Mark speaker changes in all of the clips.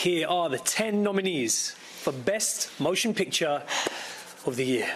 Speaker 1: here are the 10 nominees for Best Motion Picture of the Year.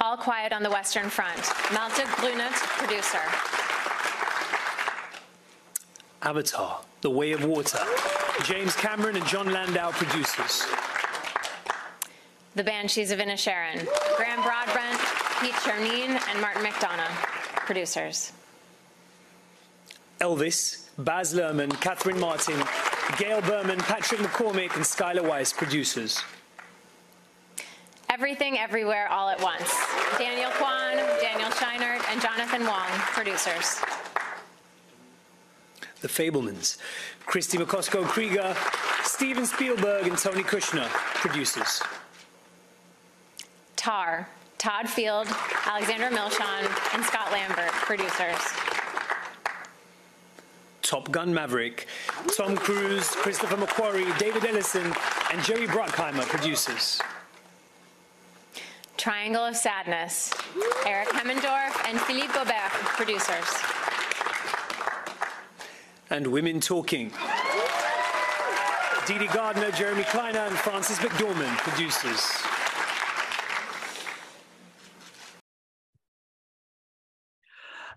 Speaker 2: All Quiet on the Western Front. Malte Grunert, producer.
Speaker 1: Avatar, The Way of Water. James Cameron and Jon Landau, producers.
Speaker 2: The Banshees of Inisherin. Graham Broadbent, Pete Czernin, and Martin McDonagh, producers.
Speaker 1: Elvis, Baz Luhrmann, Catherine Martin, Gail Berman, Patrick McCormick, and Schuyler Weiss, producers.
Speaker 2: Everything Everywhere All at Once. Daniel Kwan, Daniel Scheinert, and Jonathan Wong, producers.
Speaker 1: The Fabelmans, Kristie Macosko Krieger, Steven Spielberg, and Tony Kushner, producers.
Speaker 2: Tar, Todd Field, Alexandra Milchan, and Scott Lambert, producers.
Speaker 1: Top Gun Maverick, Tom Cruise, Christopher McQuarrie, David Ellison, and Jerry Bruckheimer, producers.
Speaker 2: Triangle of Sadness, Erik Hemmendorff and Philippe Bober, producers.
Speaker 1: And Women Talking. Dede Gardner, Jeremy Kleiner, and Frances McDormand, producers.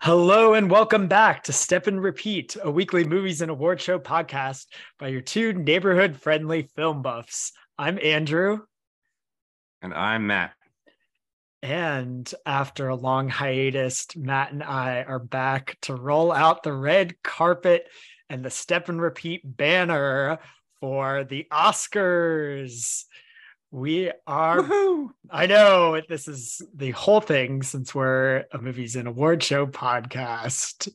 Speaker 3: Hello and welcome back to Step and Repeat, a weekly movies and award show podcast by your two neighborhood friendly film buffs. I'm Andrew.
Speaker 4: And I'm Matt.
Speaker 3: And after a long hiatus, Matt and I are back to roll out the red carpet and the Step and Repeat banner for the Oscars. We are.
Speaker 4: Woohoo!
Speaker 3: I know this is the whole thing since we're a movies and award show podcast.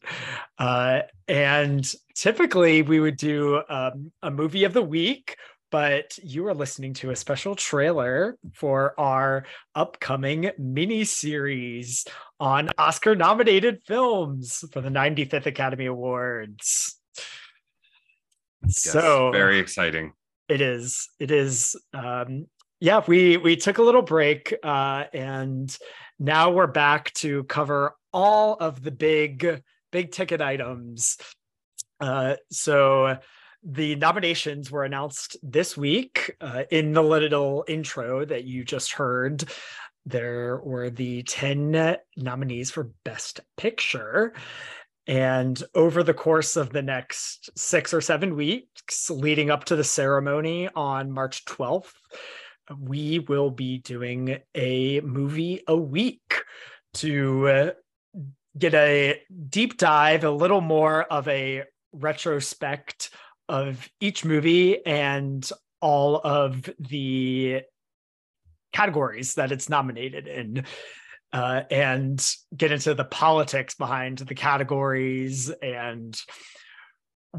Speaker 3: Uh, and typically we would do um, a movie of the week, but you are listening to a special trailer for our upcoming mini series on Oscar nominated films for the 95th Academy Awards.
Speaker 4: Yes,
Speaker 3: so
Speaker 4: very exciting.
Speaker 3: it is it is um yeah we we took a little break uh and now we're back to cover all of the big big ticket items. Uh so the nominations were announced this week uh, in the little intro that you just heard. There were the 10 nominees for best picture. And over the course of the next six or seven weeks, leading up to the ceremony on March 12th, we will be doing a movie a week to uh, get a deep dive, a little more of a retrospect of each movie and all of the categories that it's nominated in uh, and get into the politics behind the categories and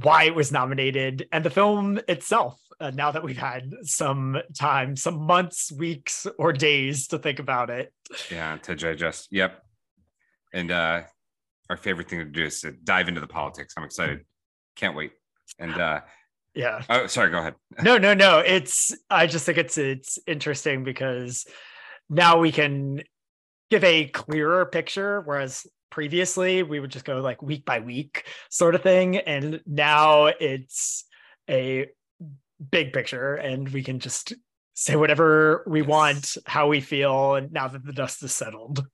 Speaker 3: why it was nominated and the film itself. Uh, now that we've had some time, some months, weeks, or days to think about it.
Speaker 4: Yeah, to digest. Yep. And uh our favorite thing to do is to dive into the politics. I'm excited. Can't wait. And uh
Speaker 3: Yeah.
Speaker 4: oh sorry, go ahead.
Speaker 3: No, no, no. It's I just think it's it's interesting because now we can give a clearer picture, whereas previously we would just go like week by week sort of thing. And now it's a big picture and we can just say whatever we
Speaker 4: Yes.
Speaker 3: want, how we feel, and now that the dust is settled.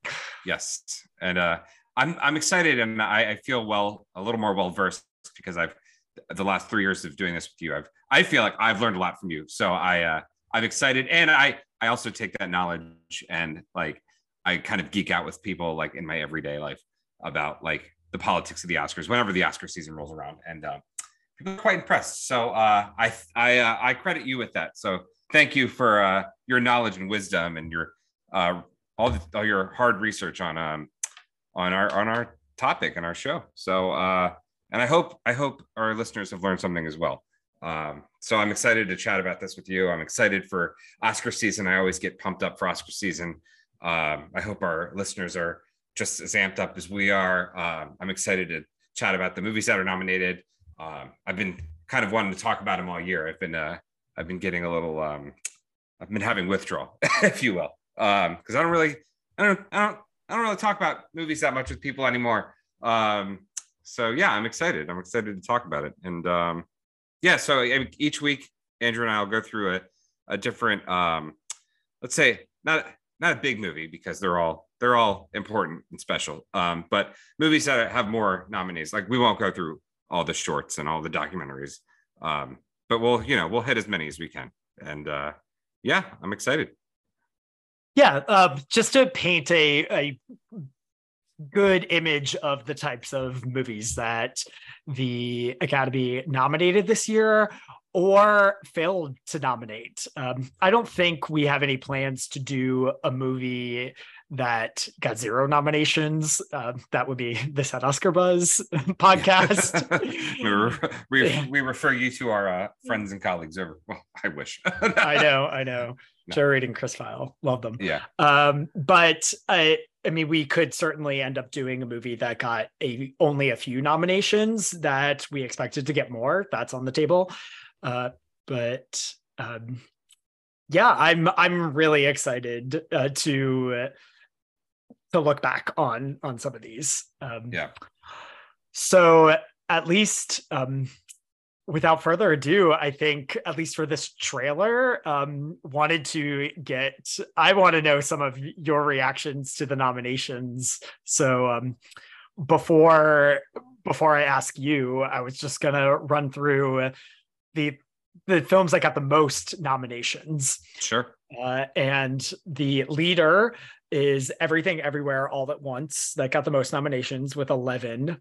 Speaker 4: Yes. And uh I'm I'm excited and I, I feel well a little more well versed because I've the last three years of doing this with you, I've I feel like I've learned a lot from you. So I uh I'm excited and I I also take that knowledge and like I kind of geek out with people like in my everyday life about like the politics of the Oscars whenever the Oscar season rolls around, and uh, people are quite impressed. So uh, I I uh, I credit you with that. So thank you for uh, your knowledge and wisdom and your uh, all the, all your hard research on um on our on our topic and our show. So uh, and I hope I hope our listeners have learned something as well. Um, so I'm excited to chat about this with you. I'm excited for Oscar season. I always get pumped up for Oscar season. Um, I hope our listeners are just as amped up as we are. Um, I'm excited to chat about the movies that are nominated. Um, I've been kind of wanting to talk about them all year. I've been uh, I've been getting a little um, I've been having withdrawal, if you will, because I don't really I don't I don't I don't really talk about movies that much with people anymore. Um, so yeah, I'm excited. I'm excited to talk about it. And um, yeah, so each week Andrew and I will go through a, a different, um, let's say, not not a big movie because they're all they're all important and special. Um, but movies that have more nominees, like we won't go through all the shorts and all the documentaries, um, but we'll you know we'll hit as many as we can. And uh, yeah, I'm excited.
Speaker 3: Yeah, uh, just to paint a, a good image of the types of movies that the Academy nominated this year or failed to nominate. Um, I don't think we have any plans to do a movie that got zero nominations. Uh, that would be the Set Oscar Buzz podcast.
Speaker 4: we, we, we, refer you to our uh, friends and colleagues over. Well, I wish.
Speaker 3: I know, I know. No. Joe Reed and Chris Feil, love them.
Speaker 4: Yeah.
Speaker 3: Um, but I, I mean, we could certainly end up doing a movie that got a only a few nominations that we expected to get more. That's on the table. Uh, but um, yeah, I'm I'm really excited uh, to to look back on on some of these. Um,
Speaker 4: yeah.
Speaker 3: So at least um, without further ado, I think at least for this trailer, um, wanted to get. I want to know some of your reactions to the nominations. So um, before before I ask you, I was just gonna run through the the films that got the most nominations.
Speaker 4: Sure.
Speaker 3: Uh, and the leader is Everything Everywhere All at Once that got the most nominations with 11.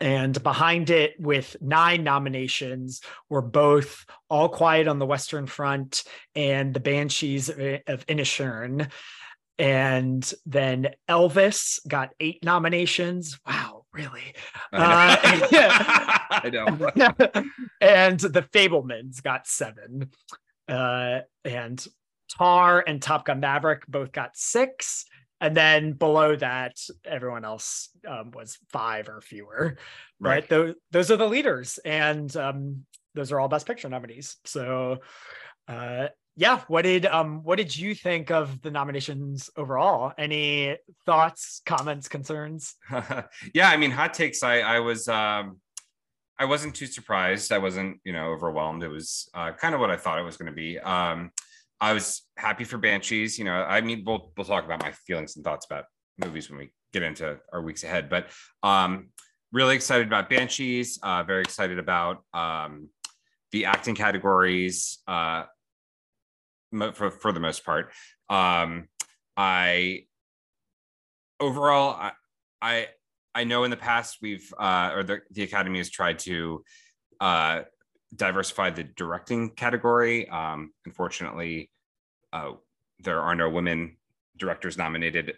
Speaker 3: And behind it, with nine nominations, were both All Quiet on the Western Front and The Banshees of Inisherin. And then Elvis got eight nominations. Wow, really?
Speaker 4: I know. Uh, I
Speaker 3: know. and The Fabelmans got seven. Uh, and Tar and Top Gun Maverick both got six. And then below that, everyone else um, was five or fewer. Right. right? Those, those are the leaders. And um, those are all Best Picture nominees. So, uh, yeah what did um what did you think of the nominations overall any thoughts comments concerns?
Speaker 4: Yeah i mean hot takes i i was um i wasn't too surprised. I wasn't you know overwhelmed. It was uh, kind of what i thought it was going to be. Um i was happy for banshees. You know i mean we'll we'll talk about my feelings and thoughts about movies when we get into our weeks ahead but um really excited about banshees uh very excited about um the acting categories uh for for the most part. Um, I overall, I, I I know in the past we've uh, or the the academy has tried to uh, diversify the directing category. Um, unfortunately, uh, there are no women directors nominated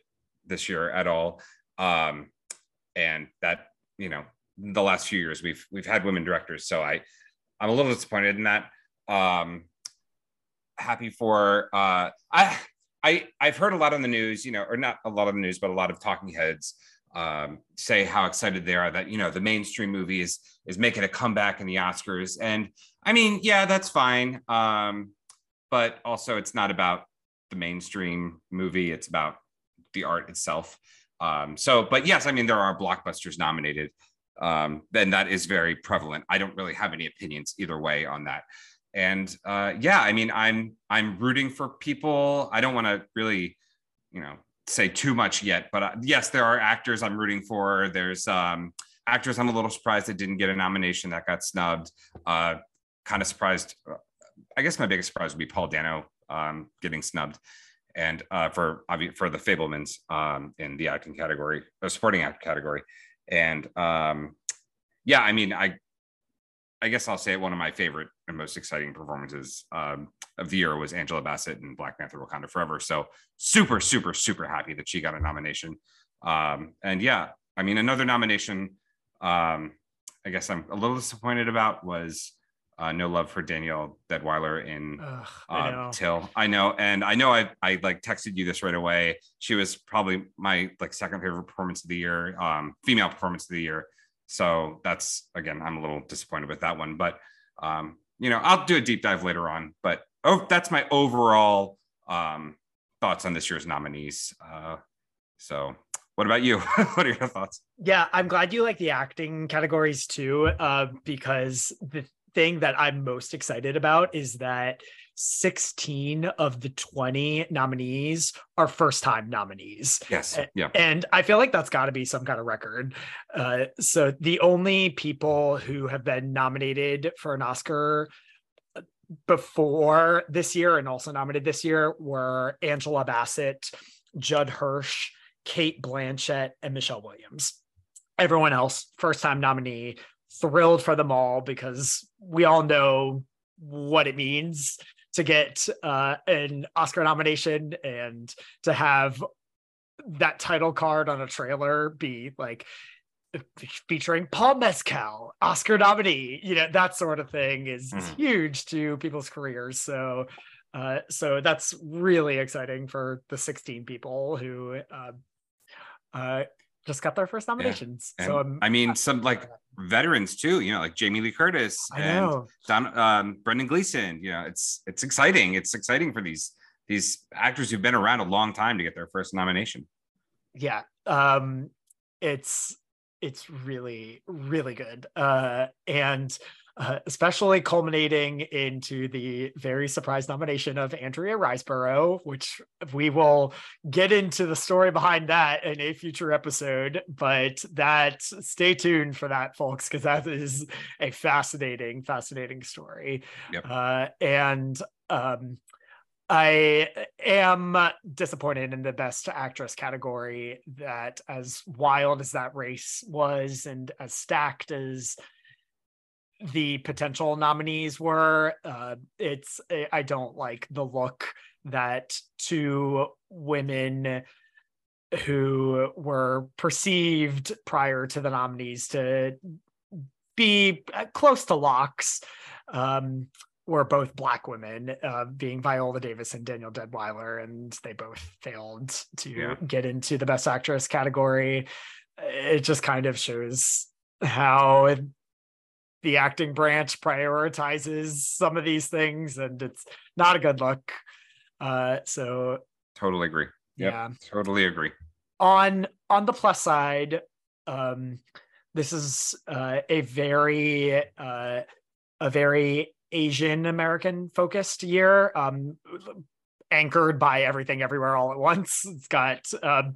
Speaker 4: this year at all, um, and that you know the last few years we've we've had women directors. So I I'm a little disappointed in that. Um, happy for uh, I I I've heard a lot on the news, you know, or not a lot of the news, but a lot of talking heads um, say how excited they are that you know the mainstream movie is is making a comeback in the Oscars, and I mean, yeah, that's fine, um, but also it's not about the mainstream movie; it's about the art itself. Um, so, but yes, I mean, there are blockbusters nominated. Um, then that is very prevalent. I don't really have any opinions either way on that and uh, yeah, I mean, I'm I'm rooting for people. I don't want to really, you know, say too much yet, but uh, yes, there are actors I'm rooting for. There's um, actors I'm a little surprised that didn't get a nomination that got snubbed. Uh, kind of surprised. Uh, I guess my biggest surprise would be Paul Dano um, getting snubbed, and uh, for for the Fabelmans um, in the acting category, the supporting actor category, and um, yeah, I mean, I I guess I'll say one of my favorite and most exciting performances um, of the year was Angela Bassett in Black Panther: Wakanda Forever. So super, super, super happy that she got a nomination. Um, and yeah, I mean, another nomination. Um, I guess I'm a little disappointed about was uh, No Love for Danielle Deadwyler in Ugh, I uh, Till. I know, and I know I I like texted you this right away. She was probably my like second favorite performance of the year, um, female performance of the year. So that's again, I'm a little disappointed with that one, but um, you know, I'll do a deep dive later on. But oh, that's my overall um, thoughts on this year's nominees. Uh, so what about you? what are your thoughts?
Speaker 3: Yeah, I'm glad you like the acting categories too, uh, because the thing that I'm most excited about is that 16 of the 20 nominees are first time nominees.
Speaker 4: Yes. Yeah.
Speaker 3: And I feel like that's got to be some kind of record. Uh, so the only people who have been nominated for an Oscar uh, before this year and also nominated this year were Angela Bassett, Judd Hirsch, Cate Blanchett, and Michelle Williams. Everyone else, first time nominee, thrilled for them all because we all know what it means to get uh, an Oscar nomination and to have that title card on a trailer be like featuring Paul Mescal, Oscar nominee, you know, that sort of thing is, mm. huge to people's careers. So, uh, so that's really exciting for the 16 people who uh, uh, just got their first nominations. Yeah. So I'm,
Speaker 4: i mean, some like veterans too. You know, like Jamie Lee Curtis and Don, um, Brendan Gleeson. You know, it's it's exciting. It's exciting for these these actors who've been around a long time to get their first nomination.
Speaker 3: Yeah, um, it's it's really really good, uh, and uh, especially culminating into the very surprise nomination of Andrea Riseborough, which we will get into the story behind that in a future episode. But that stay tuned for that, folks, because that is a fascinating, fascinating story. Yep. Uh, and um, I am disappointed in the best actress category that as wild as that race was and as stacked as the potential nominees were. Uh, it's I don't like the look that two women who were perceived prior to the nominees to be uh, close to locks um, were both black women, uh, being Viola Davis and Danielle Deadwyler, and they both failed to yeah. get into the Best Actress category. It just kind of shows how the acting branch prioritizes some of these things and it's not a good look. Uh so
Speaker 4: totally agree. Yep, yeah. totally agree.
Speaker 3: On on the plus side um this is uh a very uh a very asian american focused year um anchored by everything everywhere all at once. It's got um,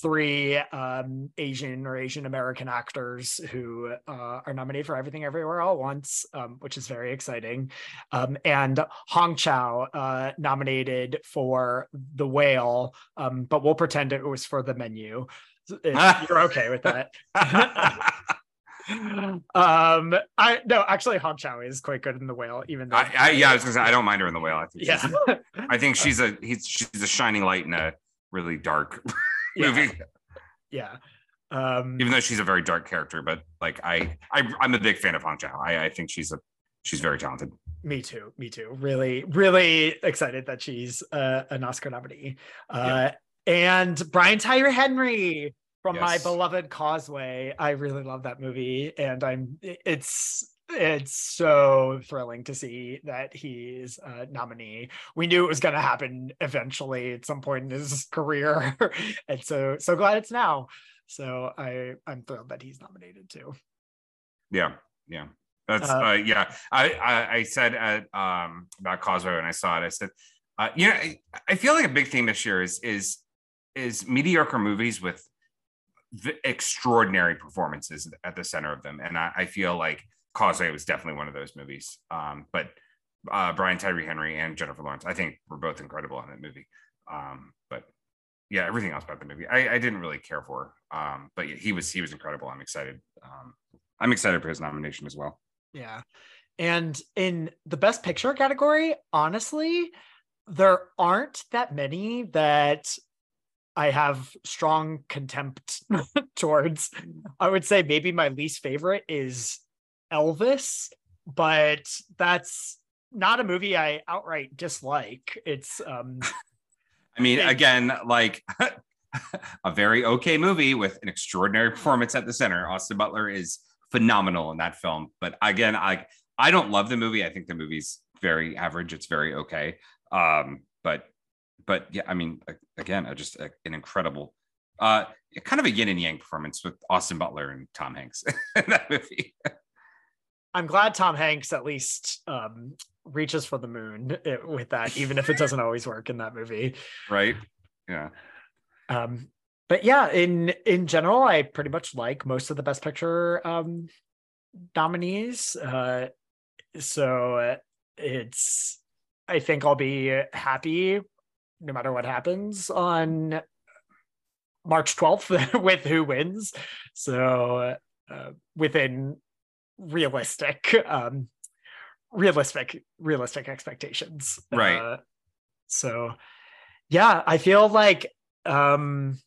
Speaker 3: three um, asian or asian american actors who uh, are nominated for everything everywhere all at once um, which is very exciting. Um, and hong chau uh, nominated for the whale um, but we'll pretend it was for the menu. You're okay with that. Um i no actually hong chau is quite good in the whale even though
Speaker 4: I, I, yeah i was gonna say i don't mind her in the whale. I think yeah. she's, i think she's a he's she's a shining light in a really dark movie
Speaker 3: yeah um
Speaker 4: even though she's a very dark character but like i, I i'm a big fan of hong chau i i think she's a she's very talented
Speaker 3: me too me too really really excited that she's uh, an oscar nominee uh yeah. and brian tyree henry from yes. my beloved Causeway. I really love that movie, and I'm it's it's so thrilling to see that he's a nominee. We knew it was going to happen eventually at some point in his career, and so so glad it's now. So I I'm thrilled that he's nominated too.
Speaker 4: Yeah, yeah, that's uh, uh, yeah. I, I I said at um about Causeway when I saw it, I said, uh, you know, I, I feel like a big thing this year is is is mediocre movies with extraordinary performances at the center of them. And I, I, feel like Causeway was definitely one of those movies. Um, but uh, Brian Tyree Henry and Jennifer Lawrence, I think were both incredible in that movie. Um, but yeah, everything else about the movie, I, I didn't really care for. Um, but he was he was incredible. I'm excited. Um, I'm excited for his nomination as well.
Speaker 3: Yeah, and in the Best Picture category, honestly, there aren't that many that I have strong contempt towards. I would say maybe my least favorite is Elvis, but that's not a movie I outright dislike. It's um
Speaker 4: I mean, again, like a very okay movie with an extraordinary performance at the center. Austin Butler is phenomenal in that film. But again, I I don't love the movie. I think the movie's very average. It's very okay. Um, but but yeah, I mean, again, just a, an incredible, uh, kind of a yin and yang performance with Austin Butler and Tom Hanks in that movie.
Speaker 3: I'm glad Tom Hanks at least um, reaches for the moon eh, with that, even if it doesn't always work in that movie.
Speaker 4: Right. Yeah.
Speaker 3: Um, but yeah, in in general, I pretty much like most of the Best Picture um, nominees. Uh, so uh, it's, I think I'll be happy no matter what happens on March 12th with who wins. So uh, within realistic, um, realistic, realistic expectations.
Speaker 4: Right.
Speaker 3: Uh, so yeah, I feel like um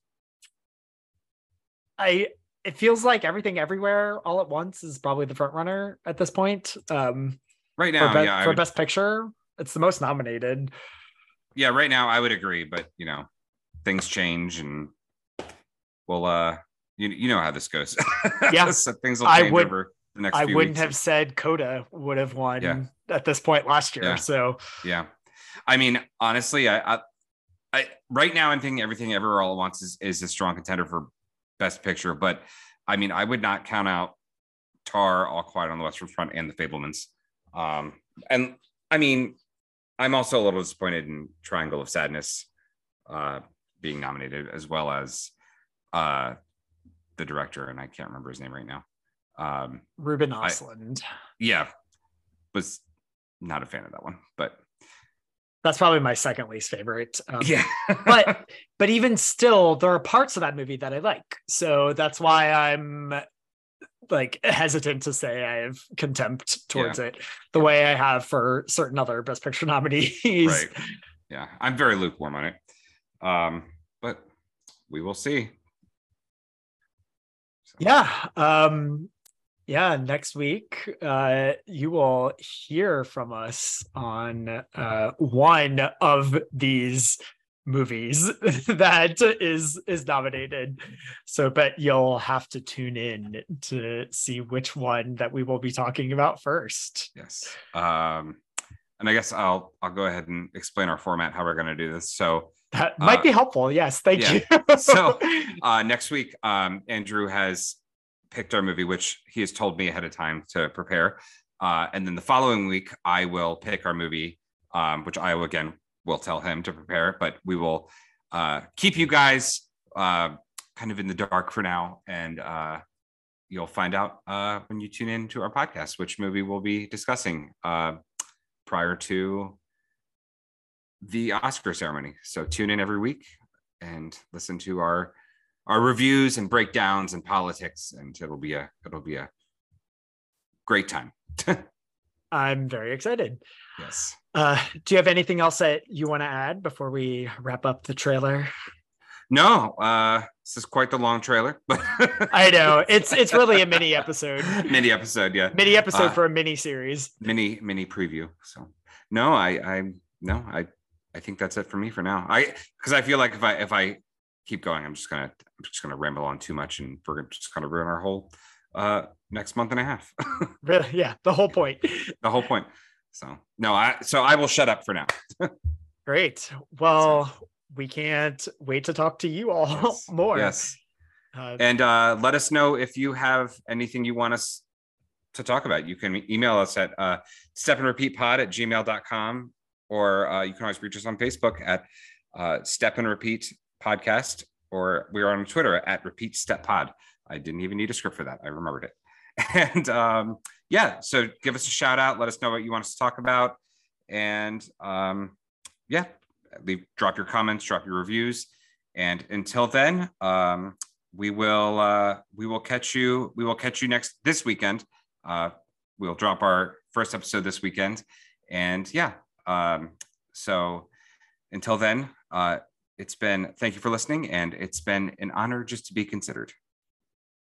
Speaker 3: I it feels like everything everywhere all at once is probably the front runner at this point. Um
Speaker 4: Right
Speaker 3: for,
Speaker 4: now,
Speaker 3: be-
Speaker 4: yeah.
Speaker 3: For
Speaker 4: would-
Speaker 3: best picture. It's the most nominated.
Speaker 4: yeah, right now I would agree, but you know, things change and well uh you, you know how this goes.
Speaker 3: Yeah.
Speaker 4: so things will
Speaker 3: I
Speaker 4: change
Speaker 3: would-
Speaker 4: over the next
Speaker 3: I wouldn't
Speaker 4: weeks.
Speaker 3: have said Coda would have won
Speaker 4: Yeah.
Speaker 3: at this point last year.
Speaker 4: Yeah.
Speaker 3: So
Speaker 4: Yeah. I mean, honestly, I, I, I right now I'm thinking everything everywhere all at once is, is a strong contender for best picture. But I mean, I would not count out Tar, All Quiet on the Western Front, and the Fabelmans. Um, and I mean, I'm also a little disappointed in Triangle of Sadness uh, being nominated, as well as uh, the director, and I can't remember his name right now. Um,
Speaker 3: Ruben
Speaker 4: I-
Speaker 3: Osland.
Speaker 4: yeah, was not a fan of that one, but
Speaker 3: That's probably my second least favorite. Um,
Speaker 4: yeah,
Speaker 3: but but even still, there are parts of that movie that I like. So that's why I'm like hesitant to say I have contempt towards it, the way I have for certain other Best Picture nominees.
Speaker 4: right yeah i'm very lukewarm on it um but we will see So,
Speaker 3: Yeah. Um yeah, next week uh you will hear from us on uh one of these movies that is is nominated. So but you'll have to tune in to see which one that we will be talking about first.
Speaker 4: yes um and i guess i'll i'll go ahead and explain our format how we're going to do this so
Speaker 3: That might
Speaker 4: Uh,
Speaker 3: be helpful. Yes, thank
Speaker 4: yeah.
Speaker 3: you.
Speaker 4: So- uh next week um andrew has picked our movie which he has told me ahead of time to prepare. Uh and then the following week i will pick our movie um which i will again will tell him to prepare but we will uh keep you guys uh kind of in the dark for now. And uh you'll find out uh when you tune in to our podcast which movie we'll be discussing uh prior to the oscar ceremony. So tune in every week and listen to our our reviews and breakdowns and politics and it'll be a it'll be a great time.
Speaker 3: I'm very excited.
Speaker 4: yes.
Speaker 3: Uh do you have anything else that you want to add before we wrap up the trailer?
Speaker 4: no uh this is quite the long trailer but
Speaker 3: I know. It's it's really a mini episode,
Speaker 4: mini episode yeah.
Speaker 3: Mini episode
Speaker 4: Uh,
Speaker 3: for a mini series.
Speaker 4: mini mini preview so. No i i no i i think that's it for me for now. I because i feel like if i if i keep going i'm just gonna i'm just gonna ramble on too much and we're just gonna ruin our whole uh next month and a half
Speaker 3: Really, yeah, the whole point.
Speaker 4: the whole point so no i so i will shut up for now
Speaker 3: Great. Well, we can't wait to talk to you all
Speaker 4: Yes.
Speaker 3: more.
Speaker 4: yes
Speaker 3: Uh,
Speaker 4: and uh, let us know if you have anything you want us to talk about. You can email us at uh, step and repeat pod at gmail.com, or uh, you can always reach us on Facebook at uh, step and repeat podcast, or we're on Twitter at repeat step pod. I didn't even need a script for that. I remembered it. And um, yeah, so give us a shout out. Let us know what you want us to talk about. And um, yeah, leave, drop your comments, drop your reviews. And until then, um, we will uh we will catch you we will catch you next this weekend uh we'll drop our first episode this weekend and yeah um so until then uh it's been thank you for listening and it's been an honor just to be considered